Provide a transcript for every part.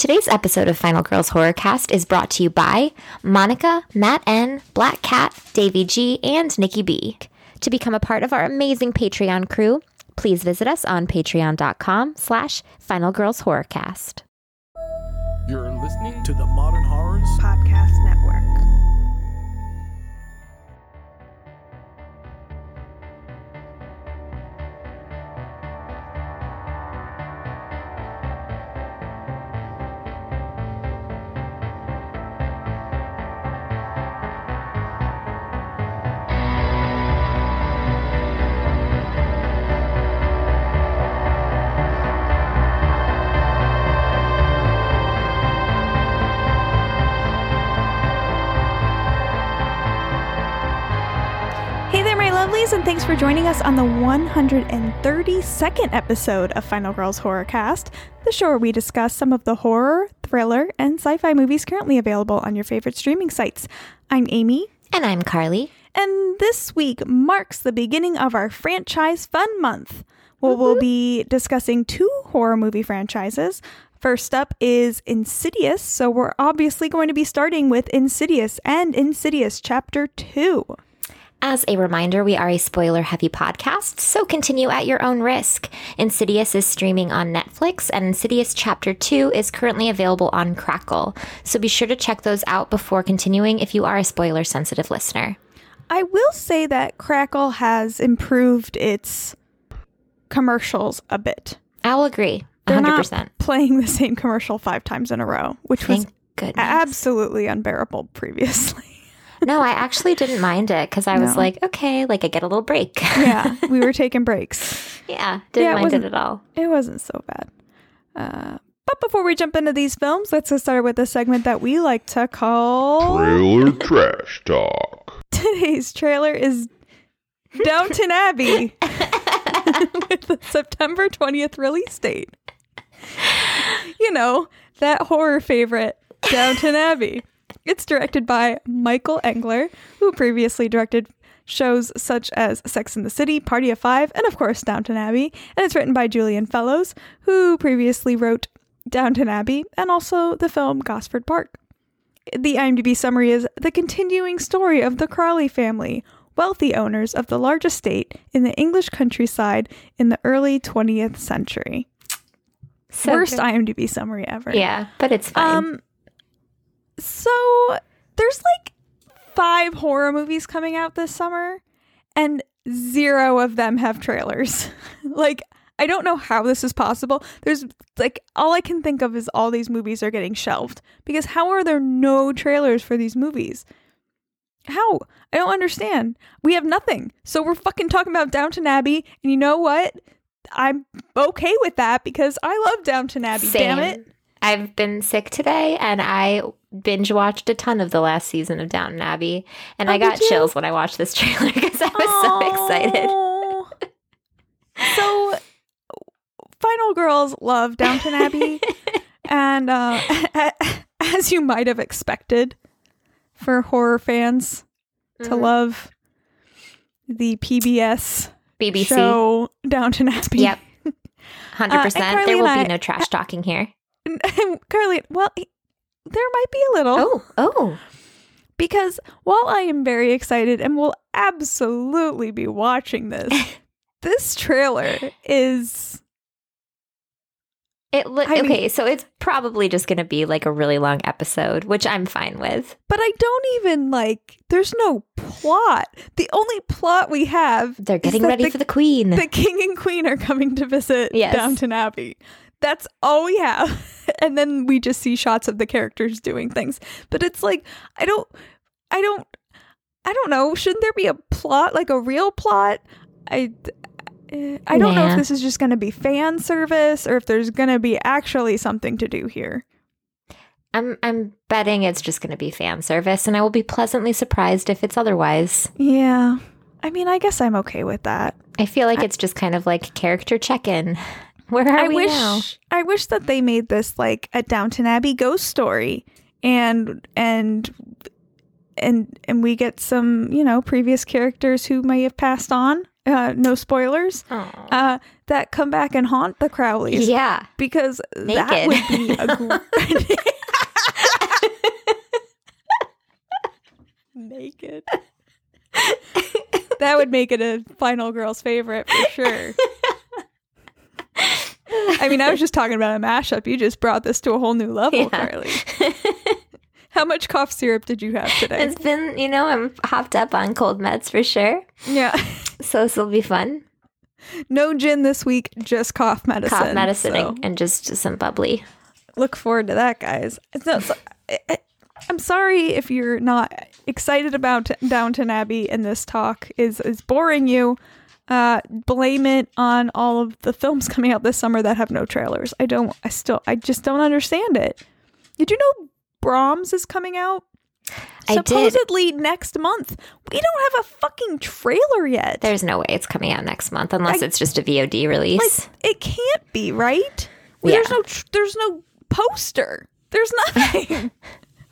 Today's episode of Final Girls Horrorcast is brought to you by Monica, Matt N, Black Cat, Davy G, and Nikki B. To become a part of our amazing Patreon crew, please visit us on patreon.com slash Final Girls Horrorcast. You're listening to the Modern Horrors Podcast Network. And thanks for joining us on the 132nd episode of Final Girls Horror Cast, the show where we discuss some of the horror, thriller, and sci fi movies currently available on your favorite streaming sites. I'm Amy, And I'm Carly. and this week marks the beginning of our franchise fun month. Well, we'll be discussing two horror movie franchises. First up is Insidious, so we're obviously going to be starting with Insidious and Insidious Chapter 2. As a reminder, we are a spoiler heavy podcast, so continue at your own risk. Insidious is streaming on Netflix, and Insidious Chapter 2 is currently available on Crackle. So be sure to check those out before continuing if you are a spoiler sensitive listener. I will say that Crackle has improved its commercials a bit. I'll agree. They're 100%. not playing the same commercial five times in a row, which was goodness. absolutely unbearable previously. No, I actually didn't mind it because I was like, okay, like I get a little break. yeah, we were taking breaks. yeah, didn't Yeah, it mind wasn't- it at all. It wasn't so bad. Uh, but before we jump into these films, let's get started with a segment that we like to call Trailer Trash Talk. today's trailer is Downton Abbey with the September 20th release date. You know, that horror favorite, Downton Abbey. It's directed by Michael Engler, who previously directed shows such as Sex in the City, Party of Five, and of course Downton Abbey. And it's written by Julian Fellowes, who previously wrote Downton Abbey and also the film Gosford Park. The IMDb summary is the continuing story of the Crawley family, wealthy owners of the largest estate in the English countryside in the early 20th century. So Worst good. IMDb summary ever. Yeah, but it's fine. Um so there's like five horror movies coming out this summer and zero of them have trailers. like I don't know how this is possible. There's like all I can think of is all these movies are getting shelved because how are there no trailers for these movies? How? I don't understand. We have nothing. So we're fucking talking about Downton Abbey and you know what? I'm okay with that because I love Downton Abbey. Damn it. I've been sick today and I binge watched a ton of the last season of Downton Abbey. And Oh, I got chills when I watched this trailer because I was so excited. So, Final Girls love Downton Abbey, and uh, as you might have expected, for horror fans to Mhm. love the PBS BBC. show Downton Abbey. Yep. 100%. Uh, there will be I- no trash talking here. Carly, well, there might be a little. Oh, oh. Because while I am very excited and will absolutely be watching this, this trailer is It look I mean- okay, so it's probably just going to be like a really long episode, which I'm fine with. but I don't even like there's no plot. The only plot we have They're getting ready the, for the queen. the king and queen are coming to visit Yes. Downton Abbey. That's all we have. And then we just see shots of the characters doing things. But it's like I don't I don't I don't know. Shouldn't there be a plot, like a real plot? I I don't know if this is just going to be fan service or if there's going to be actually something to do here. I'm I'm betting it's just going to be fan service and I will be pleasantly surprised if it's otherwise. Yeah. I mean, I guess I'm okay with that. I feel like it's just kind of like character check-in. Where are I we wish now? I wish that they made this like a Downton Abbey ghost story and and and and we get some, you know, previous characters who may have passed on. Uh, no spoilers. Uh, that come back and haunt the Crowleys. yeah. because that would be a gr- naked. that would make it a final girl's favorite for sure. I mean, I was just talking about a mashup. You just brought this to a whole new level, Yeah. Carly. How much cough syrup did you have today? It's been, you know, I'm hopped up on cold meds for sure. yeah. So this will be fun. No gin this week, just cough medicine. Cough medicine so and, and just some bubbly. look forward to that, guys. So- I- I- I'm sorry if you're not excited about Downton Abbey and this talk is is boring you. Uh, blame it on all of the films coming out this summer that have no trailers. I don't. I still. I just don't understand it. Did you know Brahms is coming out? I did. Supposedly next month. We don't have a fucking trailer yet. There's no way it's coming out next month unless I- it's just a VOD release. like it can't be right. Well, There's no tr- there's no poster. There's nothing.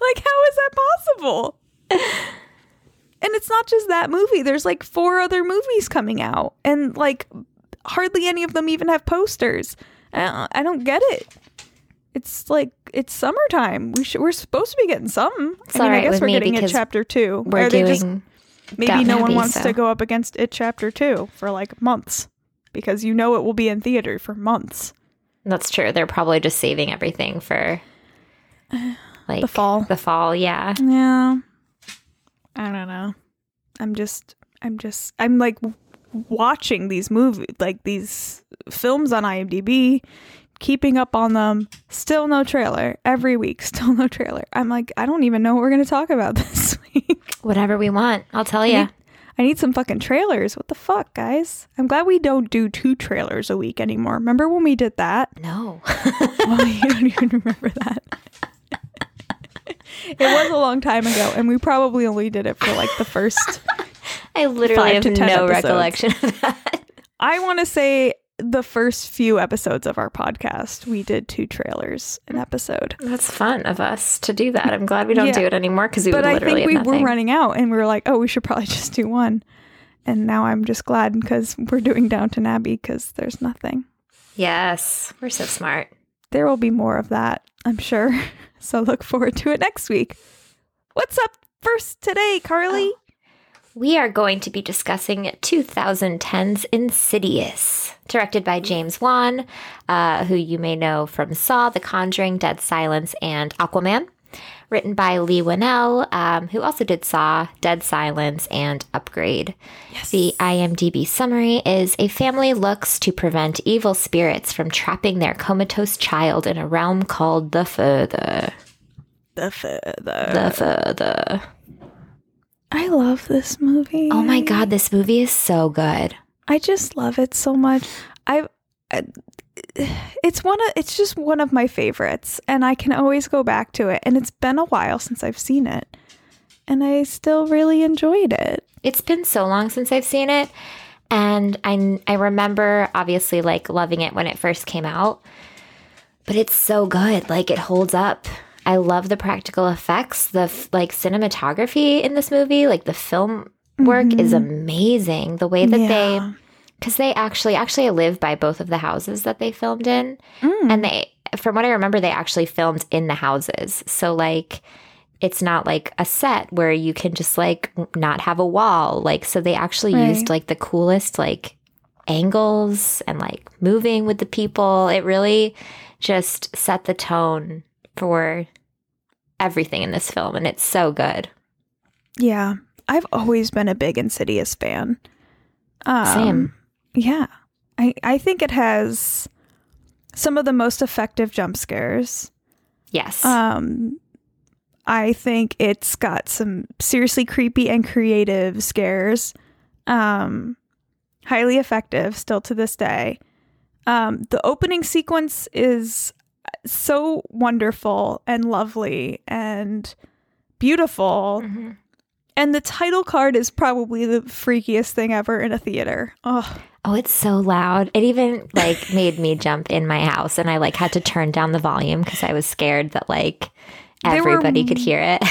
like how is that possible? And it's not just that movie. There's like four other movies coming out, and like hardly any of them even have posters. I don't, I don't get it. It's like it's summertime. We should we're supposed to be getting something. It's I mean, I guess we're getting it chapter two. We're they doing just- maybe no one wants so- to go up against it chapter two for like months because you know it will be in theater for months. That's true. They're probably just saving everything for like The fall. The fall, yeah. Yeah. I don't know. I'm just I'm just I'm like watching these movies like these films on IMDb, keeping up on them. Still no trailer. Every week still no trailer. I'm like I don't even know what we're going to talk about this week. Whatever we want, I'll tell you. need- I need some fucking trailers. What the fuck, guys? I'm glad we don't do two trailers a week anymore. Remember when we did that? No. Oh, you don't even remember that. It was a long time ago, and we probably only did it for like the first. I literally have no episodes. recollection of that. I want to say the first few episodes of our podcast, we did two trailers an hmm. episode. That's fun of us to do that. I'm glad we don't Yeah. do it anymore because we But I think we were running out, and we were like, "Oh, we should probably just do one." And now I'm just glad because we're doing Downton Abbey because there's nothing. Yes, we're so smart. There will be more of that, I'm sure. So look forward to it next week. What's up first today, Carly? We are going to be discussing 2010's Insidious, directed by James Wan, uh, who you may know from Saw, The Conjuring, Dead Silence, and Aquaman. Written by Leigh Whannell, um, who also did Saw, Dead Silence, and Upgrade. The IMDb summary is A family looks to prevent evil spirits from trapping their comatose child in a realm called the Further. The further. The Further. I love this movie. Oh my god, this movie is so good. I just love it so much. I, I it's one of it's just one of my favorites and I can always go back to it and it's been a while since I've seen it. And I still really enjoyed it. It's been so long since I've seen it. And I, I remember obviously like loving it when it first came out. But it's so good. Like it holds up. I love the practical effects, the f- like cinematography in this movie, like the film work is mm-hmm. amazing. The way that Yeah. they because they actually actually live by both of the houses that they filmed in. Mm. And they from what I remember they actually filmed in the houses. So like it's not like a set where you can just like not have a wall. Like so they actually Right. used like the coolest like angles and like moving with the people. It really just set the tone for everything in this film and it's so good. Yeah. I've always been a big Insidious fan. Um, Same. Yeah. I, I think it has some of the most effective jump scares. Yes. Um, I think it's got some seriously creepy and creative scares. Um, highly effective still to this day. Um, the opening sequence is so wonderful and lovely and beautiful. Mhm. And the title card is probably the freakiest thing ever in a theater. Oh, Oh, it's so loud. It even like made me jump in my house and I like had to turn down the volume because I was scared that like There were everybody could hear it.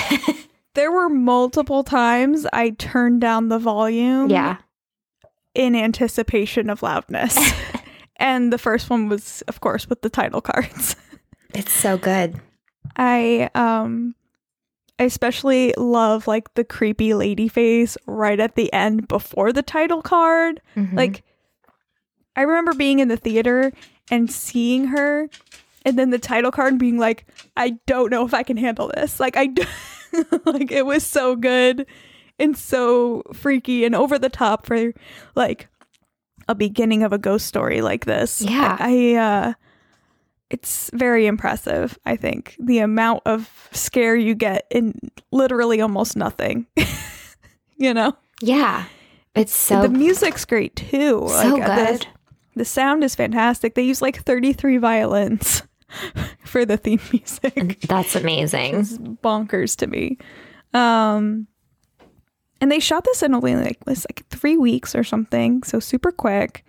there were multiple times I turned down the volume. yeah. in anticipation of loudness. and the first one was, of course, with the title cards. It's so good. I um I especially love like the creepy lady face right at the end before the title card. Mhm. Like I remember being in the theater and seeing her and then the title card being like I don't know if I can handle this. Like I like it was so good and so freaky and over the top for like a beginning of a ghost story like this. Yeah. I, I uh it's very impressive, I think. The amount of scare you get in literally almost nothing. you know? yeah. It's so the music's great too. so Like, good. The, sound is fantastic. They use like 33 violins for the theme music. That's amazing. It's bonkers to me. Um and they shot this in only like was like 3 weeks or something, so super quick.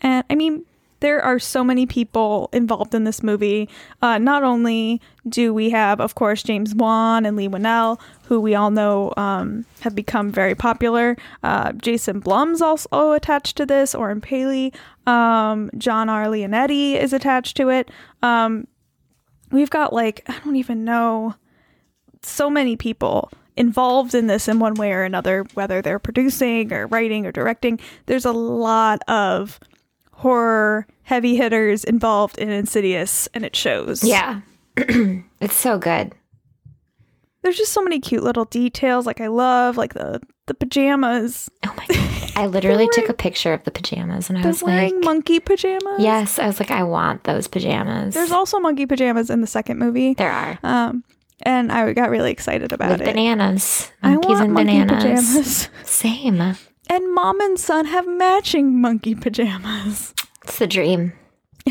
And I mean, there are so many people involved in this movie. Uh, not only do we have, of course, James Wan and Leigh Whannell, who we all know um, have become very popular. Uh, Jason Blum's also attached to this, Oren Peli. Um, John R. Leonetti is attached to it. Um, we've got like, I don't even know, so many people involved in this in one way or another, whether they're producing or writing or directing. There's a lot of horror heavy hitters involved in Insidious, and it shows. Yeah. it's so good. There's just so many cute little details. Like I love like the the pajamas. Oh my god. I literally took a picture of the pajamas and I was like monkey pajamas. Yes, I was like I want those pajamas. There's also monkey pajamas in the second movie. there are. Um, and I got really excited about With it. bananas. I Monkeys want and monkey bananas. pajamas. Same. And mom and son have matching monkey pajamas. It's the dream.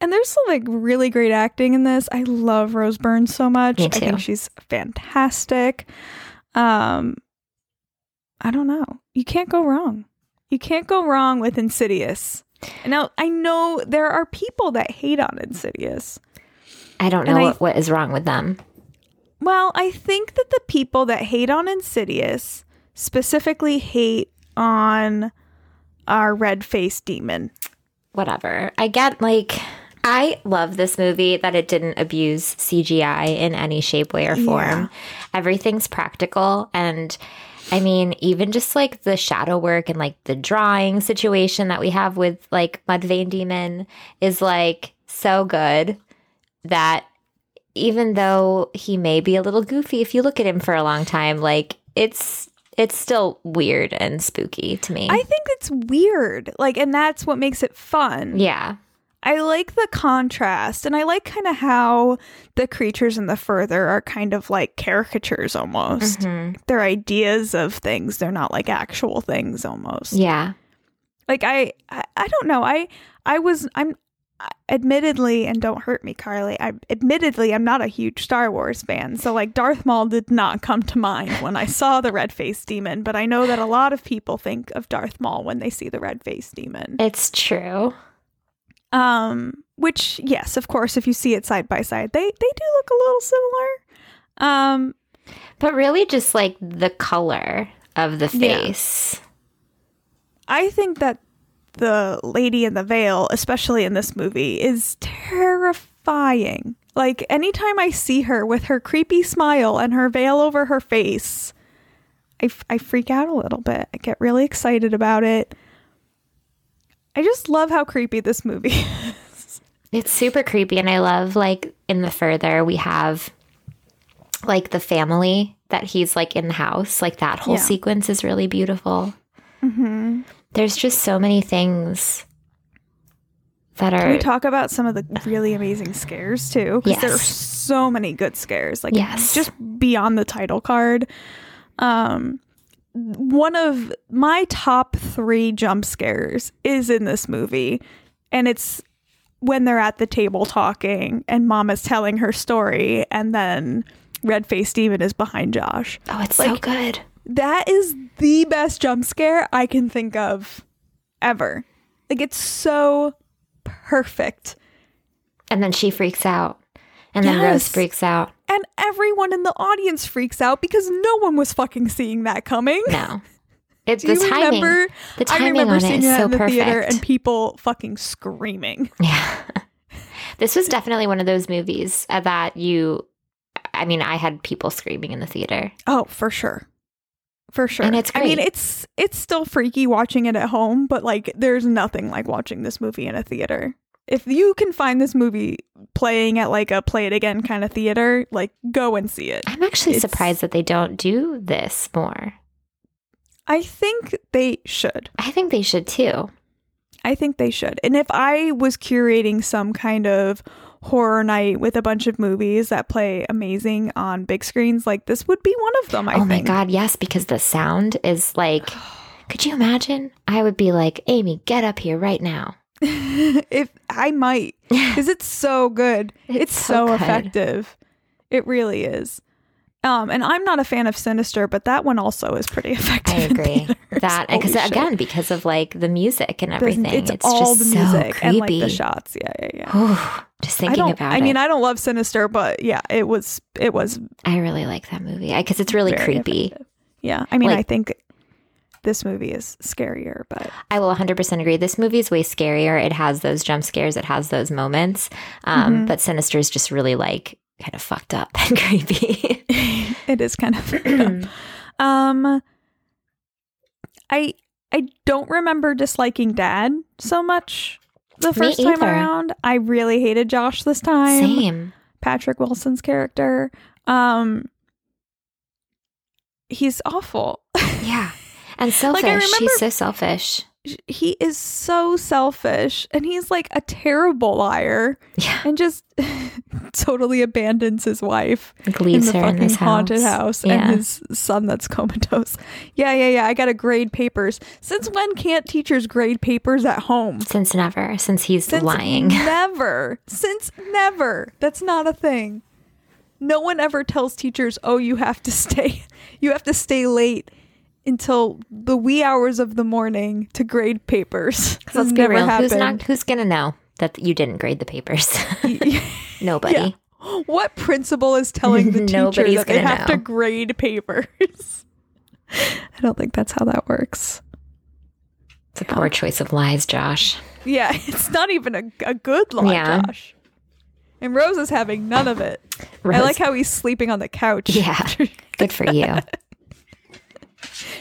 and there's some like really great acting in this. I love Rose Byrne so much. Me I think she's fantastic. Um I don't know. You can't go wrong. You can't go wrong with Insidious. Now, I know there are people that hate on Insidious. I don't know I- what, what is wrong with them. Well, I think that the people that hate on Insidious specifically hate on our red faced demon. Whatever. I get like I love this movie that it didn't abuse CGI in any shape, way, or form. Yeah. Everything's practical and I mean, even just like the shadow work and like the drawing situation that we have with like Mudvayne Demon is like so good that even though he may be a little goofy, if you look at him for a long time, like it's it's still weird and spooky to me. I think it's weird. Like, and that's what makes it fun. yeah. I like the contrast and I like kind of how the creatures in the further are kind of like caricatures almost. Mhm. They're ideas of things. They're not like actual things almost. Yeah. Like I, I I don't know. I I was I'm admittedly and don't hurt me Carly. I admittedly I'm not a huge Star Wars fan. So like Darth Maul did not come to mind when I saw the red-faced demon, but I know that a lot of people think of Darth Maul when they see the red-faced demon. It's true. Um, which yes, of course, if you see it side by side, they they do look a little similar. Um, But really, just like the color of the Yeah. face. I think that the lady in the veil, especially in this movie, is terrifying. Like anytime I see her with her creepy smile and her veil over her face, I, f- I freak out a little bit. I get really excited about it. I just love how creepy this movie is. It's super creepy. And I love, like, in the further, we have like the family that he's like in the house. Like, that whole Yeah. sequence is really beautiful. mm-hmm. There's just so many things that Can are. we talk about some of the really amazing scares too? Because there are so many good scares. Like Yes. just beyond the title card. Um one of my top three jump scares is in this movie. And it's when they're at the table talking and mom is telling her story and then red faced demon is behind Josh. oh, it's so good. That is the best jump scare I can think of ever. Like it's so perfect. And then she freaks out. And then Rose freaks out. And everyone in the audience freaks out because no one was fucking seeing that coming. No. It's the timing. remember? the I remember on it seeing is that so in the perfect. theater and people fucking screaming. Yeah. This was definitely one of those movies that you. I mean, I had people screaming in the theater. Oh, for sure. For sure. And it's I mean, it's it's still freaky watching it at home, but like there's nothing like watching this movie in a theater. If you can find this movie playing at like a play it again kind of theater, like go and see it. I'm actually It's- surprised that they don't do this more. I think they should. I think they should too. I think they should. And if I was curating some kind of horror night with a bunch of movies that play amazing on big screens, like this would be one of them, I oh my god, yes, because the sound is like. Could you imagine? I would be like, Amy, get up here right now. if I might, because it's so good. It's, It's so, so good. effective. It really is. Um, and I'm not a fan of Sinister, but that one also is pretty effective. I agree. theaters. That because again, because of like the music and The- everything, it's, it's, all just the music so and like the shots. Yeah, yeah, yeah. Whew, just thinking about I it, mean, I don't love Sinister, but yeah, it was. It was I really like that movie because it's really creepy. effective. Yeah, I mean, Like- I think this movie is scarier, but I will 100% agree. This movie is way scarier. It has those jump scares, it has those moments. Um, Mhm. But Sinister is just really like kind of fucked up and creepy. it is kind of. um, I I don't remember disliking Dad so much the first time around. I really hated Josh this time. Same. Patrick Wilson's character. Um, he's awful. Yeah. And selfish. Like, remember- He's so selfish. He is so selfish, and he's like a terrible liar, Yeah. and just totally abandons his wife. Like in the her fucking in this haunted house, Yeah. and his son that's comatose. Yeah, yeah, yeah. I got to grade papers. Since when can't teachers grade papers at home? Since never, since he's Since lying. Never. Since never. That's not a thing. No one ever tells teachers, "Oh, you have to stay. You have to stay late." Until the wee hours of the morning to grade papers. Let's be never real. Who's not? Who's gonna know that you didn't grade the papers? Nobody. what principal is telling the teacher that they have to grade papers? I don't think that's how that works. It's a poor choice of lies, Josh. Yeah, it's not even a, a good lie, Yeah. Josh. And Rose is having none of it. I like how he's sleeping on the couch. Yeah. Good for you.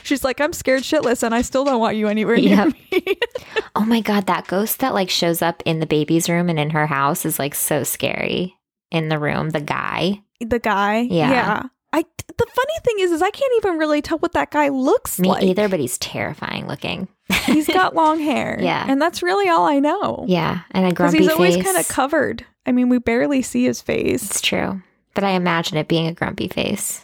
She's like, I'm scared shitless and I still don't want you anywhere near Yep. me. Oh my god, that ghost that like shows up in the baby's room and in her house is like so scary. In the room, the guy. the guy. Yeah. I the funny thing is is I can't even really tell what that guy looks Me like. either, but he's terrifying looking. He's got long hair. Yeah. And that's really all I know. Yeah, and a Because grumpy he's always kind of covered. I mean, we barely see his face. It's true, but I imagine it being a grumpy face.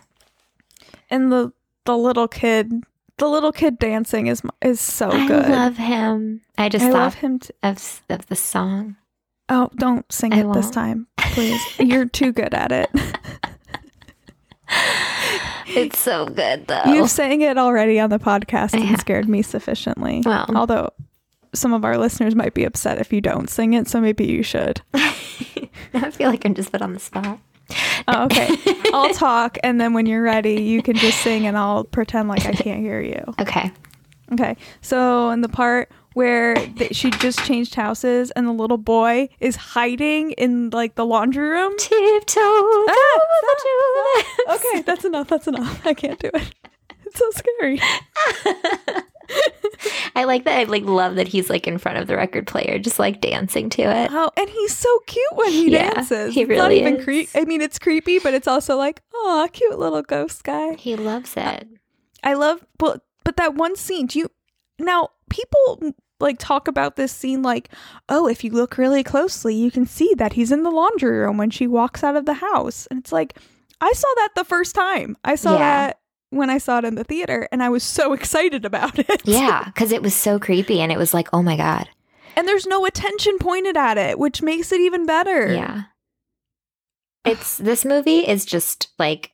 And the the little kid, the little kid dancing is is so good. I love him. I just I love him. T- of of the song. oh, don't sing I it this won't. time, please. You're too good at it. It's so good though. You've sang it already on the podcast and scared me sufficiently. Well. although some of our listeners might be upset if you don't sing it, so maybe you should. I feel like I'm just put on the spot. Oh, okay. I'll talk, and then when you're ready, you can just sing, and I'll pretend like I can't hear you. Okay. Okay. So in the part where she just changed houses, and the little boy is hiding in like the laundry room. Tiptoe Ah, the tulips. Okay, that's enough. That's enough. I can't do it. It's so scary. I like that. I like love that he's like in front of the record player, just like dancing to it. Oh, and he's so cute when he Yeah, dances. he it's not really even creepy. I mean, it's creepy, but it's also like, oh, cute little ghost guy. He loves uh, it. I love, but but that one scene. Do you now? People mm, like talk about this scene like, oh, if you look really closely, you can see that he's in the laundry room when she walks out of the house, and it's like, I saw that the first time. I saw Yeah. that when I saw it in the theater, and I was so excited about it. Yeah, because it was so creepy, and it was like, oh my god. and there's no attention pointed at it, which makes it even better. Yeah. It's this movie is just like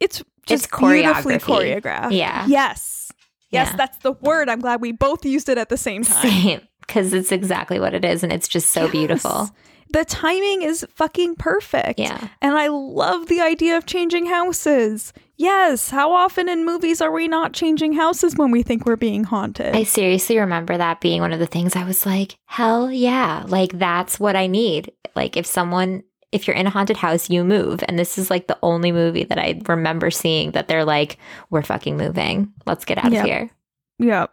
It's just It's beautifully choreographed. Yeah. Yes. Yes, Yeah. that's the word. I'm glad we both used it at the same time. same because it's exactly what it is, and it's just so Yes. beautiful. The timing is fucking perfect. Yeah. And I love the idea of changing houses. Yes, how often in movies are we not changing houses when we think we're being haunted? I seriously remember that being one of the things I was like, hell yeah. Like, that's what I need. Like, if someone, if you're in a haunted house, you move. And this is like the only movie that I remember seeing that they're like, we're fucking moving. Let's get out Yep. of here. yeah.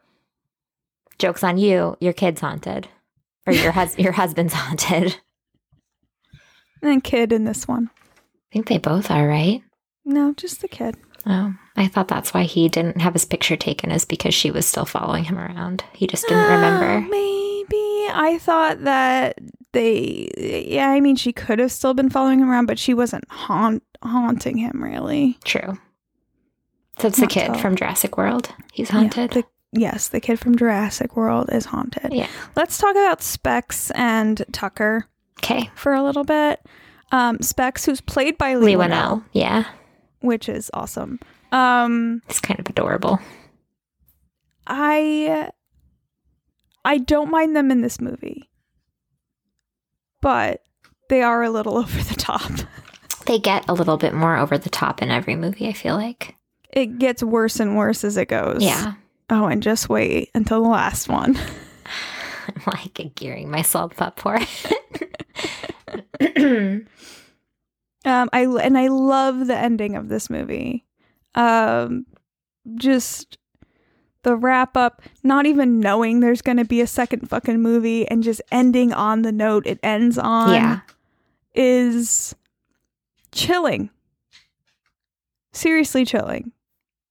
Joke's on you. Your kid's haunted. Or your, hus- your husband's haunted. And kid in this one. I think they both are, right? No, just the kid. Oh, I thought that's why he didn't have his picture taken, is because she was still following him around. He just didn't Ah, remember. Maybe I thought that they. Yeah, I mean, she could have still been following him around, but she wasn't haunt haunting him really. True. So it's the kid so. from Jurassic World. He's Yeah, haunted. the- yes, the kid from Jurassic World is haunted. Yeah. Let's talk about Specs and Tucker Okay. for a little bit. Um, Specs, who's played by Leigh Leigh Whannell. Whannell, Yeah. which is awesome. Um, It's kind of adorable. I I don't mind them in this movie, but they are a little over the top. They get a little bit more over the top in every movie, I feel like. It gets worse and worse as it goes. Yeah. Oh, and just wait until the last one. I'm like gearing myself up for it. Um, I and I love the ending of this movie. Um, just the wrap up, not even knowing there's going to be a second fucking movie, and just ending on the note it ends on. yeah. is chilling. Seriously chilling.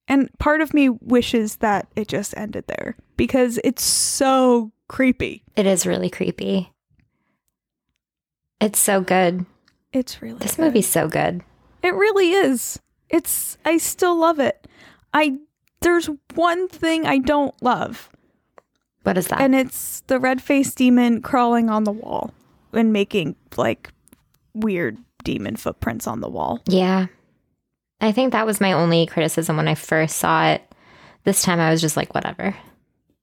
And part of me wishes that it just ended there because it's so creepy. It is really creepy. It's so good. It's really This good. movie's so good. It really is. It's I still love it. I there's one thing I don't love, What is that? and it's the red-faced demon crawling on the wall and making like weird demon footprints on the wall. yeah. I think that was my only criticism when I first saw it. This time I was just like, whatever.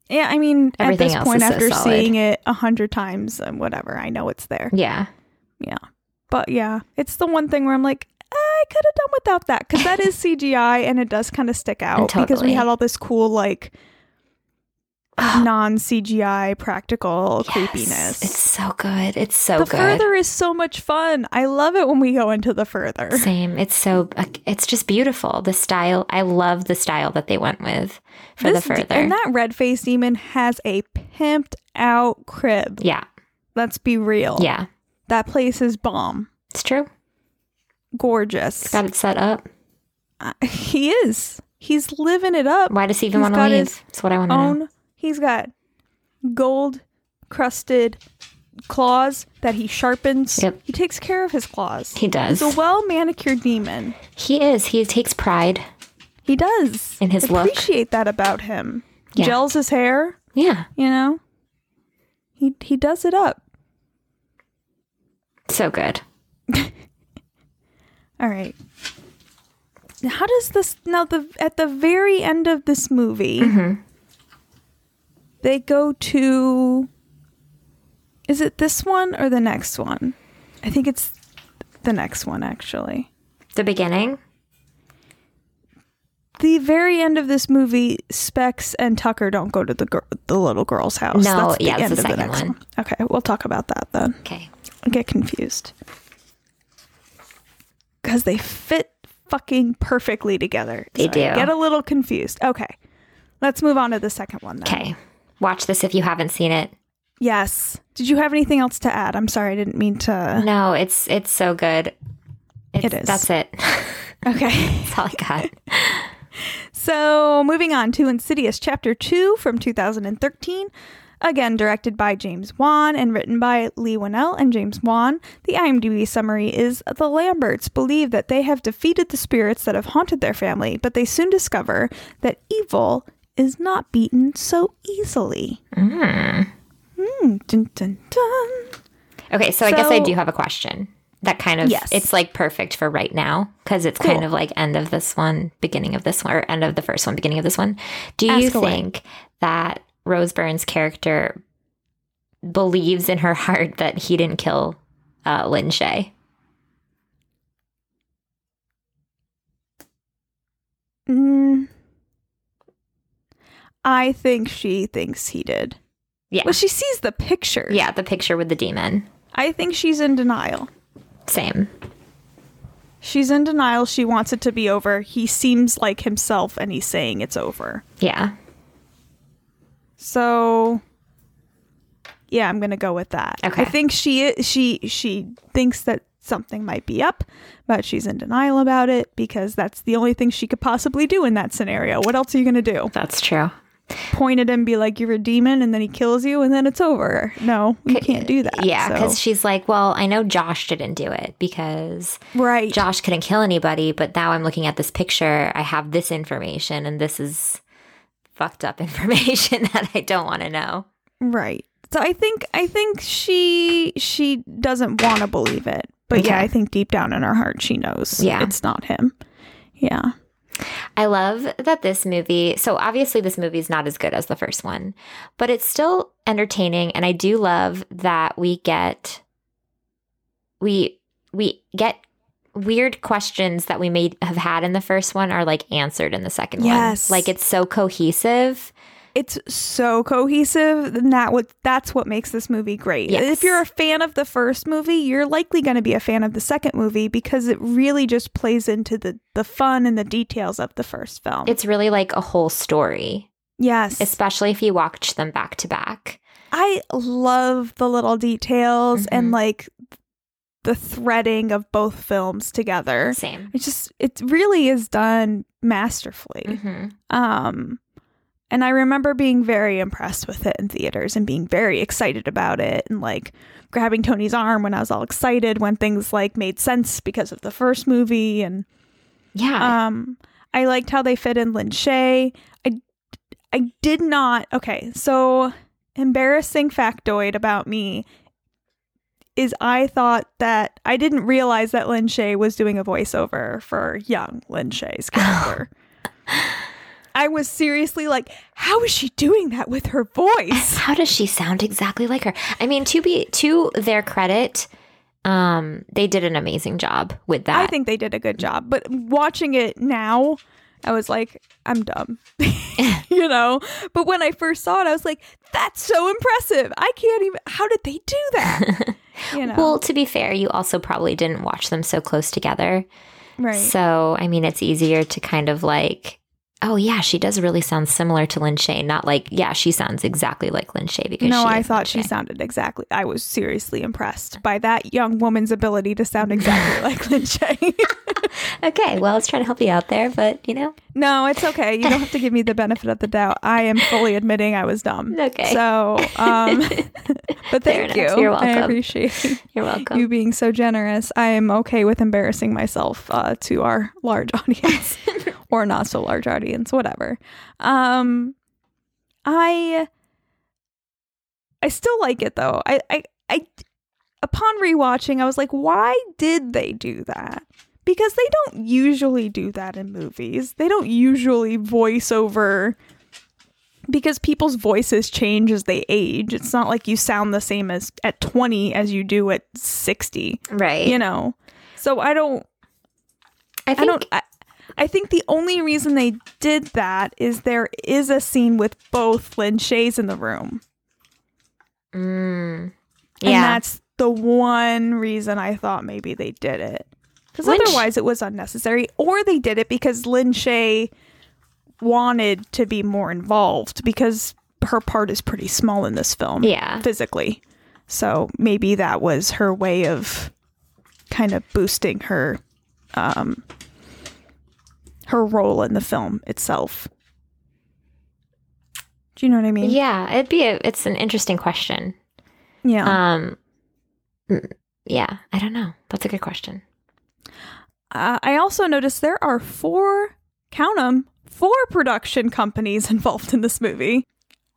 Yeah, I mean, Everything at this else point, is so after seeing it a hundred times and whatever, I know it's there. Yeah. Yeah, but yeah, it's the one thing where I'm like, I could have done without that because that is CGI and it does kind of stick out because we had all this cool like non CGI practical Yes. creepiness. It's so good. It's so the good. further is so much fun. I love it when we go into the further. Same. It's so. It's just beautiful. The style. I love the style that they went with for This the further. and that red faced demon has a pimped out crib. yeah. Let's be real. Yeah. That place is bomb. It's true. Gorgeous. Got it set up. Uh, he is. He's living it up. Why does he even He's want to leave? That's what I want to know. Own. He's got gold crusted claws that he sharpens. Yep. He takes care of his claws. He does. He's a well manicured demon. He is. He takes pride. He does. In his look. Appreciate that about him. Yeah. Gels his hair. Yeah. You know. He he does it up. So good. All right. How does this now the at the very end of this movie Mm-hmm. they go to is it this one or the next one? I think it's the next one actually. The beginning. The very end of this movie, Specs and Tucker don't go to the gir- the little girl's house. No, That's the yeah, it's end the of second next one. Okay, we'll talk about that then. Okay. I get confused because they fit fucking perfectly together. They I do. get a little confused. Okay, let's move on to the second one. Then. Okay. Watch this if you haven't seen it. Yes. Did you have anything else to add? I'm sorry, I didn't mean to. No, it's it's so good. It's, It is. That's it. Okay. That's all I got. So, moving on to Insidious Chapter 2 from 2013. Again, directed by James Wan and written by Leigh Whannell and James Wan. The IMDb summary is The Lamberts believe that they have defeated the spirits that have haunted their family, but they soon discover that evil is not beaten so easily. Mm. dun, dun, dun. Okay, so, I guess I do have a question. That kind of Yes. it's like perfect for right now because it's Cool. kind of like end of this one, beginning of this one, or end of the first one, beginning of this one. Do you Ask away. think that Rose Byrne's character believes in her heart that he didn't kill uh, Lin Shay. Mm, I think she thinks he did. Yeah. Well, she sees the picture. Yeah, the picture with the demon. I think she's in denial. Same. She's in denial. She wants it to be over. He seems like himself and he's saying it's over. Yeah. So yeah, I'm going to go with that. Okay. I think she she she thinks that something might be up, but she's in denial about it because that's the only thing she could possibly do in that scenario. What else are you going to do? That's true. Point at him, be like, "You're a demon," and then he kills you, and then it's over. No, you can't do that. Yeah, so- because she's like, well, I know Josh didn't do it because right. Josh couldn't kill anybody, but now I'm looking at this picture. I have this information, and this is fucked up information that I don't want to know. Right. So I think I think she she doesn't want to believe it. But yeah, I think deep down in her heart she knows Yeah. it's not him. Yeah. I love that this movie, so obviously this movie is not as good as the first one, but it's still entertaining and I do love that we get we we get weird questions that we may have had in the first one are like answered in the second Yes. one. Like it's so cohesive. It's so cohesive and that what that's what makes this movie great. Yes. If you're a fan of the first movie, you're likely going to be a fan of the second movie because it really just plays into the the fun and the details of the first film. It's really like a whole story, yes. especially if you watch them back to back. I love the little details and Mhm. like the threading of both films together. Same. It just it really is done masterfully. hmm Um and I remember being very impressed with it in theaters and being very excited about it and like grabbing Tony's arm when I was all excited when things like made sense because of the first movie and Yeah. um I liked how they fit in Lin Shay. I I did not okay, so embarrassing factoid about me is I thought that I didn't realize that Lin Shay was doing a voiceover for young Lin Shay's character. I was seriously like, how is she doing that with her voice? How does she sound exactly like her? I mean, to be to their credit, um, they did an amazing job with that. I think they did a good job, but watching it now, I was like, I'm dumb. you know? But when I first saw it, I was like, that's so impressive. I can't even how did they do that? You know. Well, to be fair, you also probably didn't watch them so close together. right. So, I mean, it's easier to kind of like, oh yeah, she does really sound similar to Lin Shay. Not like, yeah, she sounds exactly like Lin Shay because no, I thought she sounded exactly. I was seriously impressed by that young woman's ability to sound exactly like Lin Shay. Okay, well, I was trying to help you out there, but you know, no, it's okay. You don't have to give me the benefit of the doubt. I am fully admitting I was dumb. Okay. So, um, but thank you. You're welcome. I appreciate you're welcome. you being so generous. I am okay with embarrassing myself uh, to our large audience or not so large audience, whatever. Um, I I still like it though. I I I upon rewatching, I was like, why did they do that? Because they don't usually do that in movies. They don't usually voice over because people's voices change as they age. It's not like you sound the same as at 20 as you do at 60, right. you know. So I don't I think I don't I, I think the only reason they did that is there is a scene with both Lin Shays in the room. Mm, And yeah. that's the one reason I thought maybe they did it. Because otherwise it was unnecessary. Or they did it because Lin Shay wanted to be more involved because her part is pretty small in this film. Yeah. Physically. So maybe that was her way of kind of boosting her um her role in the film itself. Do you know what I mean? Yeah, it'd be a, it's an interesting question. Yeah. Um yeah, I don't know. That's a good question. Uh, I also noticed there are four, count 'em, four production companies involved in this movie.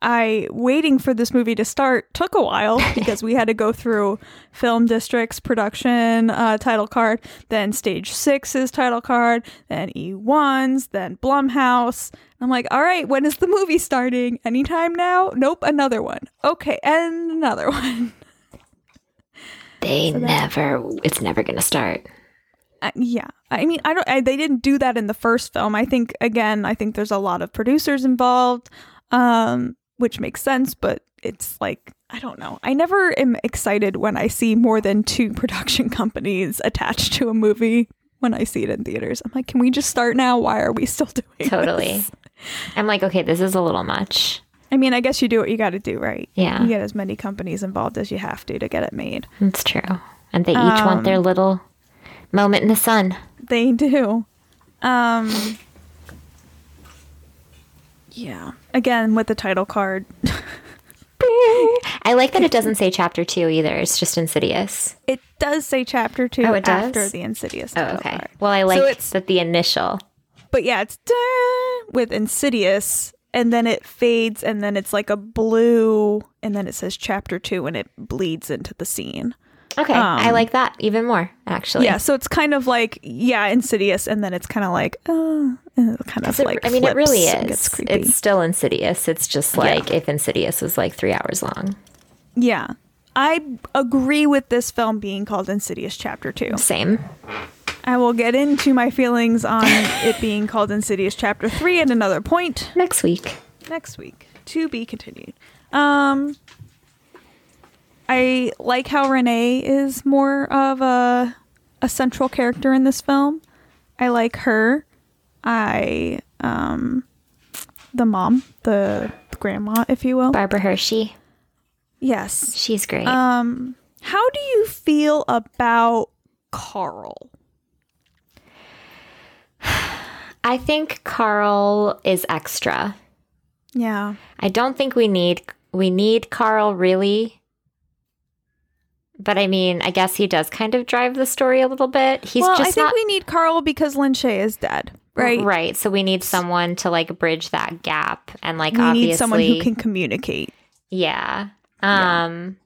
I waiting for this movie to start took a while because we had to go through FilmDistrict's production uh, title card, then stage six's title card, then E1's, then Blumhouse. I'm like, all right, when is the movie starting? Anytime now? Nope, another one. Okay, and another one. They So that- never. It's never gonna start. Yeah, I mean, I don't. I, they didn't do that in the first film. I think again, I think there's a lot of producers involved, um, which makes sense. But it's like I don't know. I never am excited when I see more than two production companies attached to a movie. When I see it in theaters, I'm like, can we just start now? Why are we still doing Totally. this? I'm like, okay, this is a little much. I mean, I guess you do what you got to do, right? Yeah. You get as many companies involved as you have to to get it made. It's true. And they each want their Um, little moment in the sun. They do. Um Yeah. Again with the title card. I like that it doesn't say chapter two either. It's just Insidious. It does say chapter 2 Oh, it does? after the Insidious Oh, title okay. card. Well, I like it's- that the initial. But yeah, it's with Insidious and then it fades and then it's like a blue and then it says chapter 2 and it bleeds into the scene. Okay, I Um, like that even more. Actually, Yeah, so it's kind of like yeah, Insidious and then it's kind of like uh kind of it- like I mean, it really is. It's still Insidious. It's just like if Insidious was like three hours long. Yeah. I agree with this film being called Insidious Chapter 2. Same. I will get into my feelings on it being called Insidious Chapter 3 at another point Next week. next week. To be continued. Um I like how Renai is more of a a central character in this film. I like her. I um the mom, the grandma, if you will. Barbara Hershey. Yes. She's great. Um, how do you feel about Carl? I think Carl is extra. Yeah. I don't think we need we need Carl really. But I mean, I guess he does kind of drive the story a little bit. He's well, I just think not we need Carl because Lin Shaye is dead, right? Right. So we need someone to like bridge that gap and like We obviously need someone who can communicate. Yeah. Um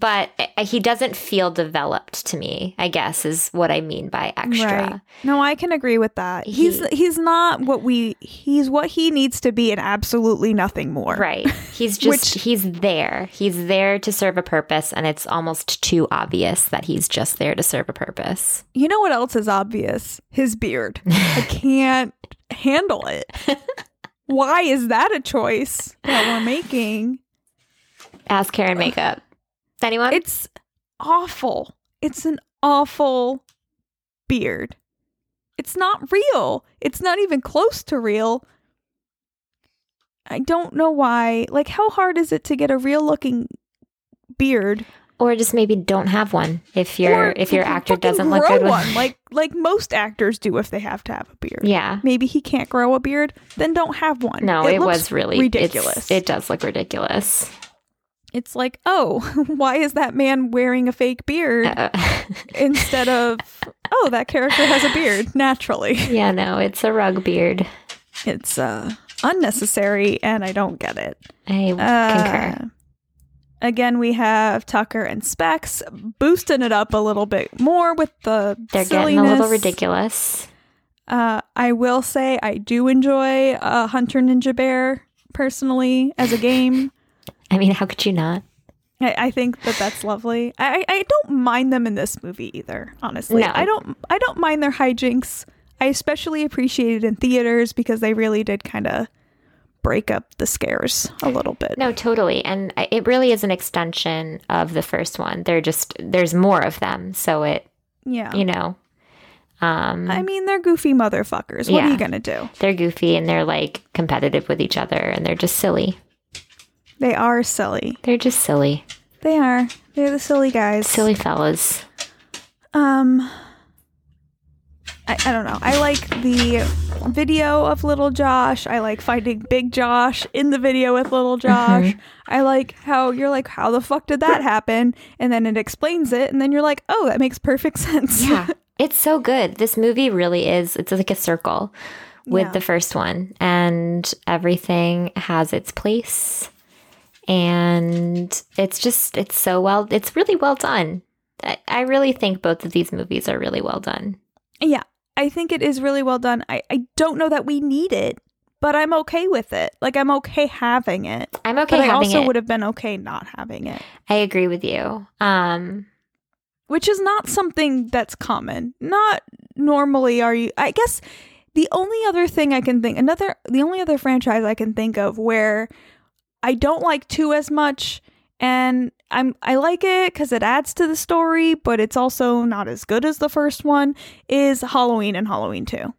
but uh, he doesn't feel developed to me, I guess is what I mean by extra. Right. No, I can agree with that. He's He- he's not what we he's what he needs to be and absolutely nothing more. Right. He's just Which- he's there. He's there to serve a purpose and it's almost too obvious that he's just there to serve a purpose. You know what else is obvious? His beard. I can't handle it. Why is that a choice that we're making? Ask Karen makeup. Anyone? It's awful. It's an awful beard. It's not real. It's not even close to real. I don't know why. Like, how hard is it to get a real looking beard? or just maybe don't have one if your if your actor doesn't look good with one, like like most actors do if they have to have a beard. Yeah. Maybe he can't grow a beard, then don't have one. No, it, looks was really ridiculous. It does look ridiculous. It's like, oh, why is that man wearing a fake beard Uh, instead of, oh, that character has a beard naturally? yeah, no, it's a rug beard. It's uh, unnecessary, and I don't get it. I concur. Uh, Again, we have Tucker and Specs boosting it up a little bit more with the They're silliness. getting a little ridiculous. Uh, I will say I do enjoy uh, Hunter Ninja Bear personally as a game. I mean, how could you not? I, I think that that's lovely. I, I don't mind them in this movie either. Honestly, No. I don't. I don't mind their hijinks. I especially appreciate it in theaters because they really did kind of break up the scares a little bit. No, totally. And it really is an extension of the first one. They're just there's more of them, so it Yeah, you know, um, I mean they're goofy motherfuckers. What are you gonna do? they're goofy and they're like competitive with each other, and they're just silly. They are silly. They're just silly, They are. They're the silly guys. silly fellas. Um, I, I don't know. I like the video of little Josh. I like finding Big Josh in the video with little Josh. Mm-hmm. I like how you're like, how the fuck did that happen? And then it explains it, and then you're like, oh, that makes perfect sense. Yeah, it's so good. This movie really is. It's like a circle with Yeah. the first one, and everything has its place. And it's just, it's so well, it's really well done. I, I really think both of these movies are really well done. yeah. I think it is really well done. I, I don't know that we need it, but I'm okay with it. Like I'm okay having it. I'm okay but I also it. would have been okay not having it. I agree with you. Um, which is not something that's common. Not normally are you I guess the only other thing I can think another the only other franchise I can think of where I don't like 2 as much and I'm I like it cuz it adds to the story, but it's also not as good as the first one is Halloween and Halloween 2.